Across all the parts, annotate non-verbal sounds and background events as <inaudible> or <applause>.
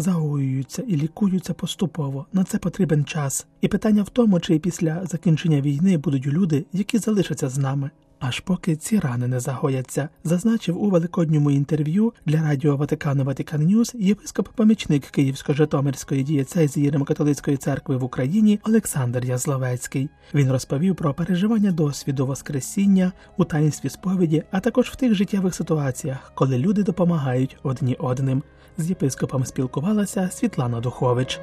загоюються і лікуються поступово. На це потрібен час. І питання в тому, чи після закінчення війни будуть люди, які залишаться з нами. Аж поки ці рани не загояться, зазначив у великодньому інтерв'ю для радіо Ватикану Vatican News єпископ-помічник Київсько-Житомирської дієцезії Римокатолицької церкви в Україні Олександр Язловецький. Він розповів про переживання досвіду Воскресіння у таїнстві сповіді, а також в тих життєвих ситуаціях, коли люди допомагають одні одним. З єпископом спілкувалася Світлана Духович.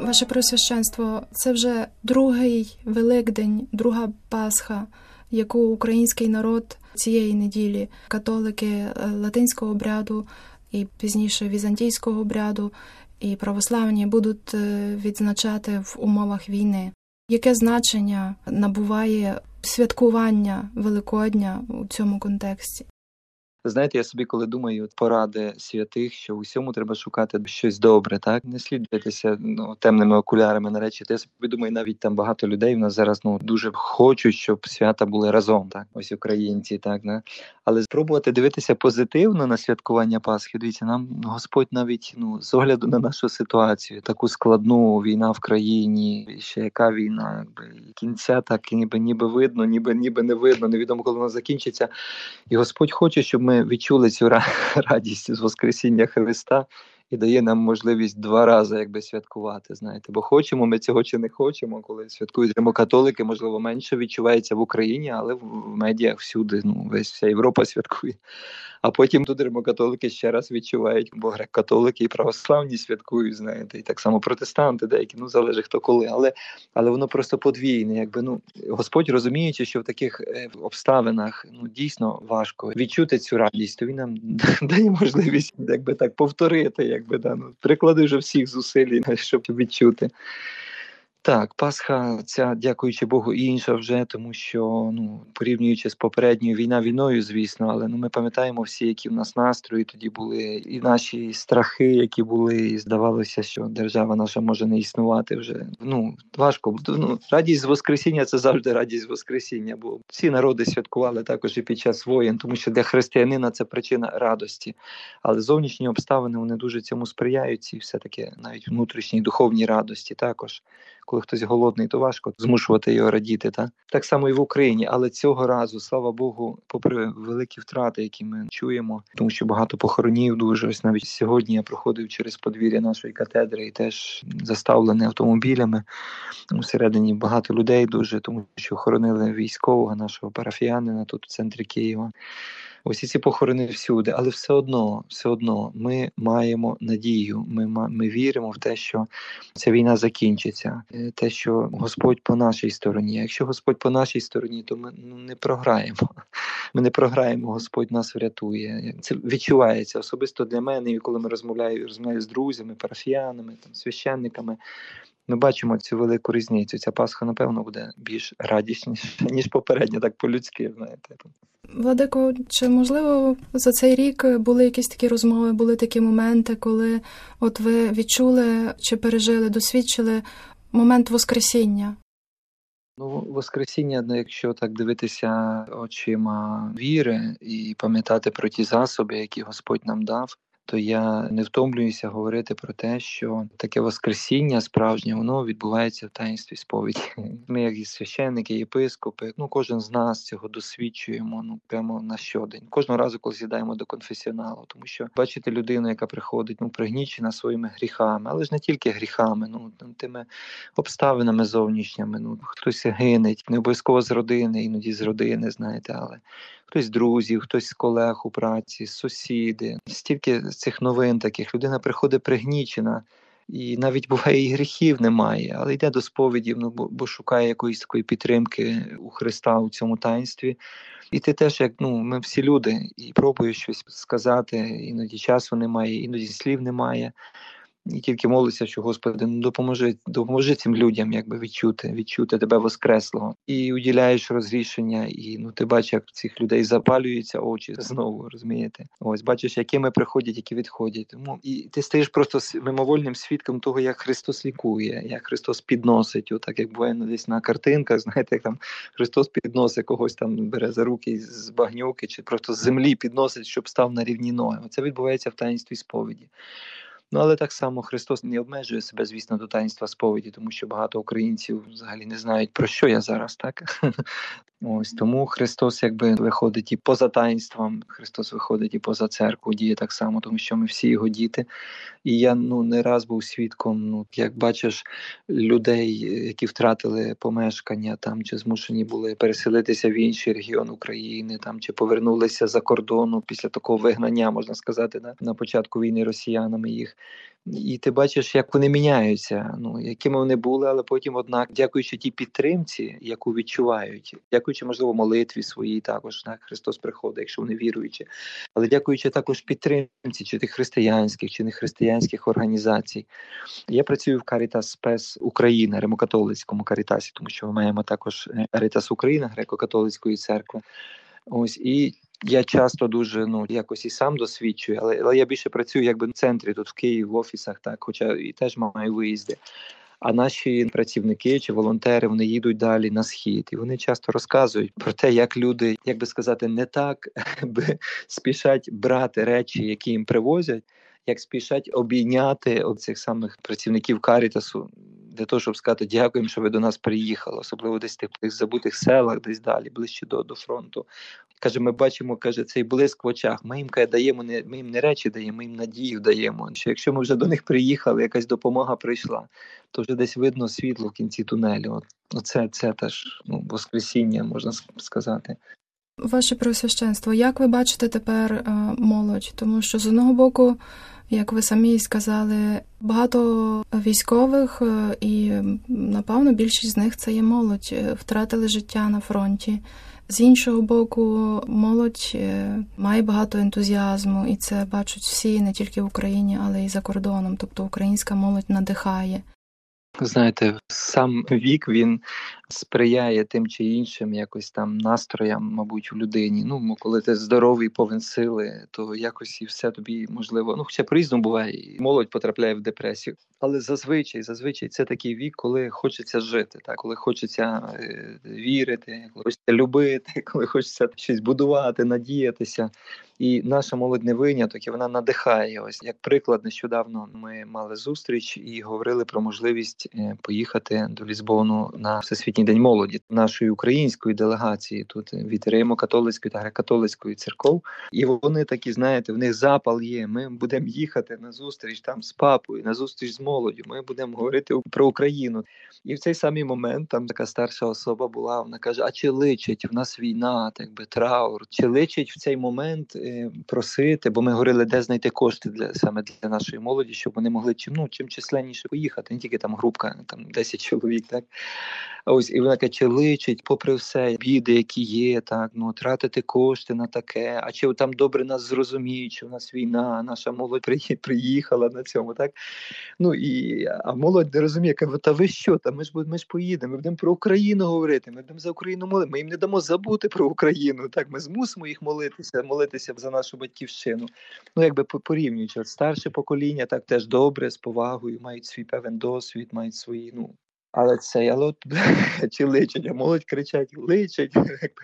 Ваше Просвященство, це вже другий Великдень, друга Пасха, яку український народ цієї неділі, католики е, латинського обряду і пізніше візантійського обряду і православні будуть е, відзначати в умовах війни. Яке значення набуває святкування Великодня у цьому контексті? Знаєте, я собі, коли думаю поради святих, що у всьому треба шукати щось добре, так не слід дивитися ну, темними окулярами на речі. То я собі думаю, навіть там багато людей в нас зараз ну дуже хочуть, щоб свята були разом, так ось українці, так не але спробувати дивитися позитивно на святкування Пасхи. Дивіться, нам Господь навіть ну з огляду на нашу ситуацію, таку складну війна в країні, ще яка війна, якби кінця, так ніби ніби видно, ніби ніби не видно. Невідомо, коли вона закінчиться. І Господь хоче, щоб ми відчули цю <laughs> радість з Воскресіння Христа і дає нам можливість два рази якби святкувати. Знаєте, бо хочемо ми цього чи не хочемо, коли святкують католики, можливо, менше відчувається в Україні, але в медіях всюди ну весь вся Європа святкує. А потім тут римокатолики ще раз відчувають, бо грек-католики і православні святкують, знаєте, і так само протестанти, деякі ну залежить хто коли, але але воно просто подвійне. Якби ну Господь розуміючи, що в таких е, обставинах ну дійсно важко відчути цю радість, то він нам <laughs> дає можливість, якби так повторити, якби да, ну, приклади вже всіх зусиль, щоб відчути. Так, Пасха, ця, дякуючи Богу, інша вже, тому що ну порівнюючи з попередньою війна війною, звісно, але ну ми пам'ятаємо всі, які в нас настрої тоді були, і наші страхи, які були, і здавалося, що держава наша може не існувати вже. Ну важко ну, радість з Воскресіння це завжди радість Воскресіння. Бо всі народи святкували також і під час воєн, тому що для християнина це причина радості. Але зовнішні обставини вони дуже цьому сприяють, і все таки навіть внутрішній духовній радості також коли хтось голодний, то важко змушувати його радіти. Та так само і в Україні, але цього разу, слава Богу, попри великі втрати, які ми чуємо, тому що багато похоронів дуже ось навіть сьогодні я проходив через подвір'я нашої катедри і теж заставлене автомобілями. Всередині багато людей дуже, тому що хоронили військового нашого парафіянина тут в центрі Києва. Усі ці похорони всюди, але все одно, все одно, ми маємо надію. Ми ми віримо в те, що ця війна закінчиться, е, те, що Господь по нашій стороні. Якщо Господь по нашій стороні, то ми ну, не програємо. <laughs> Ми не програємо, Господь нас врятує. Це відчувається особисто для мене. І коли ми розмовляю, розмовляю з друзями, парафіянами, там священниками. Ми бачимо цю велику різницю. Ця Пасха, напевно, буде більш радісніша, <laughs> ніж попередня, так по-людськи, знаєте. Владико, чи можливо за цей рік були якісь такі розмови, були такі моменти, коли от ви відчули чи пережили, досвідчили момент Воскресіння? Ну, Воскресіння, ну, якщо так дивитися очима віри і пам'ятати про ті засоби, які Господь нам дав, то я не втомлююся говорити про те, що таке воскресіння справжнє воно відбувається в таїнстві сповіді. <laughs> Ми, як і священники, єпископи, ну кожен з нас цього досвідчуємо. Ну прямо на щодень. Кожного разу, коли з'їдаємо до конфесіоналу, тому що бачити людину, яка приходить, ну пригнічена своїми гріхами, але ж не тільки гріхами, ну тими обставинами зовнішніми. Ну хтось гинеть, не обов'язково з родини, іноді з родини, знаєте, але хтось з друзів, хтось з колег у праці, сусіди. Стільки цих новин таких людина приходить пригнічена. І навіть <laughs> буває і гріхів немає, але йде до сповідів, ну бо, бо шукає якоїсь такої підтримки у Христа у цьому таїнстві. І ти теж, як ну, ми всі люди, і пробуєш щось сказати, іноді часу немає, іноді слів немає. І тільки молиться, що Господи, ну допоможи, допоможи цим людям, якби відчути, відчути тебе воскреслого, і уділяєш розрішення, і ну ти бачиш, як цих людей запалюються очі знову, розумієте? Ось бачиш, якими приходять, які відходять. Тому і ти стаєш просто мимовольним свідком того, як Христос лікує, як Христос підносить, отак як буває десь на картинках, знаєте, як там Христос підносить когось там бере за руки з багнюки, чи просто з землі підносить, щоб став на рівні ноги. Це відбувається в таїнстві сповіді. Ну але так само Христос не обмежує себе, звісно, до таїнства сповіді, тому що багато українців взагалі не знають про що я зараз, так ось тому Христос якби виходить і поза таїнством, Христос виходить і поза церкву, діє так само, тому що ми всі його діти. І я ну не раз був свідком. Ну як бачиш людей, які втратили помешкання там, чи змушені були переселитися в інший регіон України, там чи повернулися за кордону після такого вигнання, можна сказати, на, на початку війни росіянами їх і ти бачиш, як вони міняються, ну якими вони були, але потім, однак, дякуючи тій підтримці, яку відчувають, дякуючи, можливо, молитві своїй, також так, Христос приходить, якщо вони віруючі, але дякуючи також підтримці, чи тих християнських, чи не християнських організацій. Я працюю в Caritas Спес Україна, римокатолицькому карітасі, тому що ми маємо також Caritas Україна, греко-католицької церкви. Ось і я часто дуже ну якось і сам досвідчую, але але я більше працюю якби в центрі тут в Києві, в офісах, так, хоча і теж маю виїзди. А наші працівники чи волонтери вони їдуть далі на схід, і вони часто розказують про те, як люди, як би сказати, не так <laughs> би спішать брати речі, які їм привозять, як спішать обійняти цих самих працівників Карітасу для того, щоб сказати дякуємо, що ви до нас приїхали, особливо десь в тих тих забутих селах, десь далі, ближче до до фронту. Каже, ми бачимо, каже, цей блиск в очах. Ми їм каже, даємо не ми їм не речі даємо, ми їм надію даємо. Що якщо ми вже до них приїхали, якась допомога прийшла, то вже десь видно світло в кінці тунелю. Оце це теж ну, воскресіння, можна сказати. Ваше Преосвященство, як ви бачите тепер е, молодь? Тому що з одного боку, як ви самі сказали, багато військових, е, і напевно більшість з них це є молодь, е, втратили життя на фронті. З іншого боку, молодь має багато ентузіазму, і це бачать всі не тільки в Україні, але й за кордоном. Тобто українська молодь надихає. Знаєте, сам вік він сприяє тим чи іншим якось там настроям, мабуть, у людині. Ну, коли ти здоровий, повен сили, то якось і все тобі можливо. Ну, хоча по-різному буває, і молодь потрапляє в депресію. Але зазвичай, зазвичай, це такий вік, коли хочеться жити, так коли хочеться е, вірити, коли хочеться любити, <laughs> коли хочеться щось будувати, надіятися. І наша молодь не виняток, і вона надихає. Ось як приклад, нещодавно ми мали зустріч і говорили про можливість е, поїхати до Лізбону на всесвітній день молоді нашої української делегації тут від Римо-католицької та греко-католицької церков. І вони такі, знаєте, в них запал є. Ми будемо їхати на зустріч там з папою, на зустріч з молоддю. Ми будемо говорити про Україну. І в цей самий момент там така старша особа була. Вона каже: А чи личить в нас війна, так би траур? Чи личить в цей момент? Просити, бо ми говорили, де знайти кошти для саме для нашої молоді, щоб вони могли чим ну чим численніше поїхати, не тільки там групка, там 10 чоловік, так ось і вона каже, чи личить, попри все, біди, які є, так ну тратити кошти на таке. А чи там добре нас зрозуміють, що у нас війна, наша молодь приїхала на цьому, так ну і а молодь не розуміє, каже, та ви що там? Ми ж ми ж поїдемо, ми будемо про Україну говорити. Ми будемо за Україну молити. Ми їм не дамо забути про Україну. Так ми змусимо їх молитися, молитися за нашу батьківщину. Ну якби порівнюючи от старше покоління, так теж добре з повагою, мають свій певен досвід, мають свої ну але це, але от <laughs> чи личить, а молодь кричать, личить,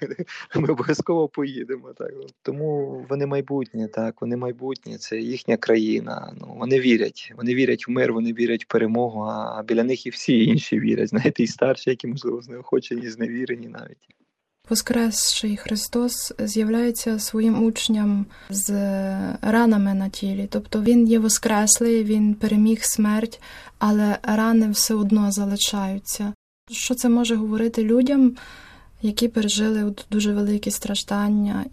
<laughs> ми обов'язково поїдемо. Так тому вони майбутнє, так вони майбутнє, це їхня країна. Ну вони вірять, вони вірять в мир, вони вірять в перемогу. А біля них і всі інші вірять. Знаєте, і старші, які можливо знеохочені, зневірені навіть. Воскресший Христос з'являється своїм учням з ранами на тілі, тобто Він є Воскреслий, Він переміг смерть, але рани все одно залишаються. Що це може говорити людям, які пережили дуже великі страждання?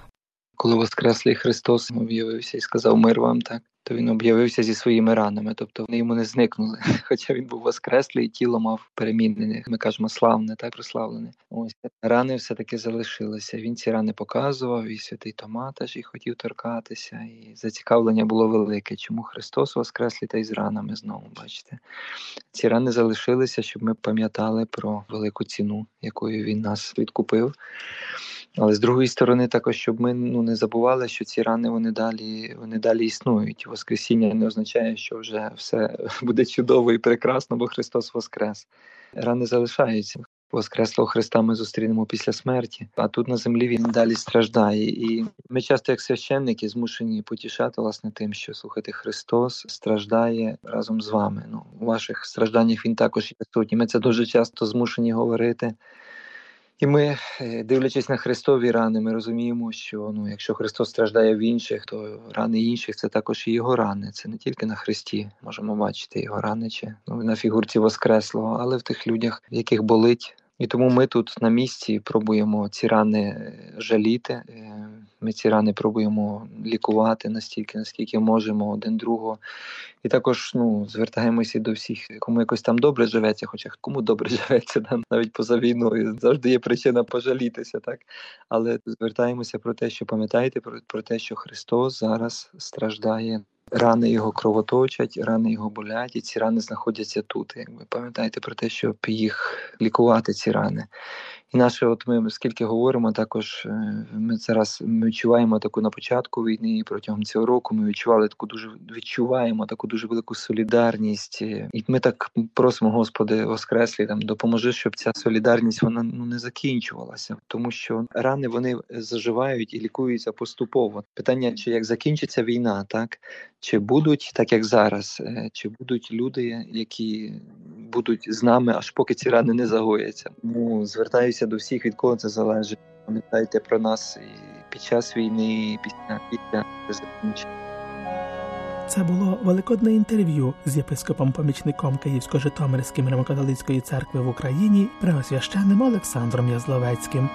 Коли Воскреслий Христос об'явився і сказав мир вам, так то він об'явився зі своїми ранами, тобто вони йому не зникнули. <laughs> Хоча він був воскреслий, і тіло мав перемінене. Ми кажемо славне, так прославлене. Ось рани все таки залишилися. Він ці рани показував, і святий Томат аж і хотів торкатися, і зацікавлення було велике. Чому Христос воскреслий та й з ранами знову бачите? Ці рани залишилися, щоб ми пам'ятали про велику ціну, якою він нас відкупив. Але з другої сторони, також щоб ми ну не забували, що ці рани вони далі вони далі існують. Воскресіння не означає, що вже все <laughs> буде чудово і прекрасно, бо Христос Воскрес. Рани залишаються. Воскреслого Христа ми зустрінемо після смерті, а тут на землі він далі страждає. І ми часто, як священники, змушені потішати власне тим, що слухайте, Христос страждає разом з вами. Ну, у ваших стражданнях він також є сутні. Ми це дуже часто змушені говорити. І ми, е, дивлячись на Христові рани, ми розуміємо, що ну, якщо Христос страждає в інших, то рани інших це також і його рани. Це не тільки на Христі можемо бачити його рани чи ну, на фігурці Воскреслого, але в тих людях, в яких болить і тому ми тут на місці пробуємо ці рани е, жаліти. Е, ми ці рани пробуємо лікувати настільки, наскільки можемо один другого. І також ну, звертаємося до всіх, кому якось там добре живеться, хоча кому добре <laughs> живеться, там навіть поза війною завжди є причина пожалітися, так але звертаємося про те, що пам'ятаєте про, про те, що Христос зараз страждає рани його кровоточать, рани його болять, і ці рани знаходяться тут. Якби пам'ятаєте про те, щоб їх лікувати, ці рани. І наше, от ми скільки говоримо, також е, ми зараз ми відчуваємо таку на початку війни і протягом цього року. Ми відчували таку дуже відчуваємо таку дуже велику солідарність. І ми так просимо, Господи, Воскреслі, там допоможи, щоб ця солідарність вона ну не закінчувалася, тому що рани вони заживають і лікуються поступово. Питання, чи як закінчиться війна, так чи будуть так, як зараз, е, чи будуть люди, які будуть з нами, аж поки ці рани не загояться. Ну звертаюся до всіх, від кого це залежить. Пам'ятайте про нас і під час війни, і після після закінчення. Це було великодне інтерв'ю з єпископом-помічником Київсько-Житомирським римокатолицької церкви в Україні, преосвященним Олександром Язловецьким.